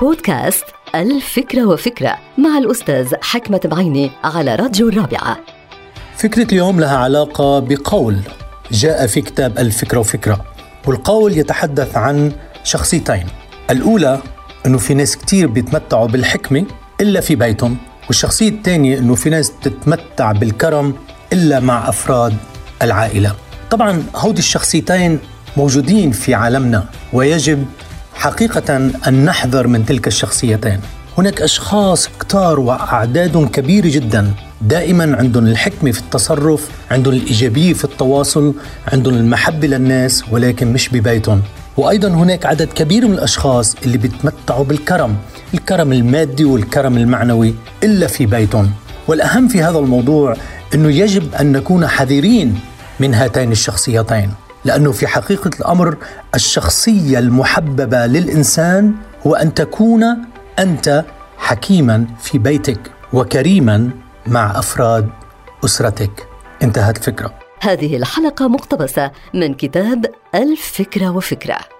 بودكاست الفكرة وفكرة مع الأستاذ حكمة بعيني على راديو الرابعة. فكرة اليوم لها علاقة بقول جاء في كتاب الفكرة وفكرة. والقول يتحدث عن شخصيتين. الأولى أنه في ناس كتير بيتمتعوا بالحكمة إلا في بيتهم والشخصية الثانية أنه في ناس تتمتع بالكرم إلا مع أفراد العائلة. طبعا هودي الشخصيتين موجودين في عالمنا ويجب حقيقة أن نحذر من تلك الشخصيتين. هناك أشخاص كتار وأعداد كبيرة جدا دائما عندهم الحكمة في التصرف عندهم الإيجابية في التواصل عندهم المحبة للناس ولكن مش ببيتهم. وأيضا هناك عدد كبير من الأشخاص اللي بيتمتعوا بالكرم الكرم المادي والكرم المعنوي إلا في بيتهم. والأهم في هذا الموضوع أنه يجب أن نكون حذرين من هاتين الشخصيتين. لأنه في حقيقة الأمر الشخصية المحببة للإنسان هو أن تكون أنت حكيما في بيتك وكريما مع أفراد أسرتك. انتهت الفكرة هذه الحلقة مقتبسة من كتاب الفكرة وفكرة.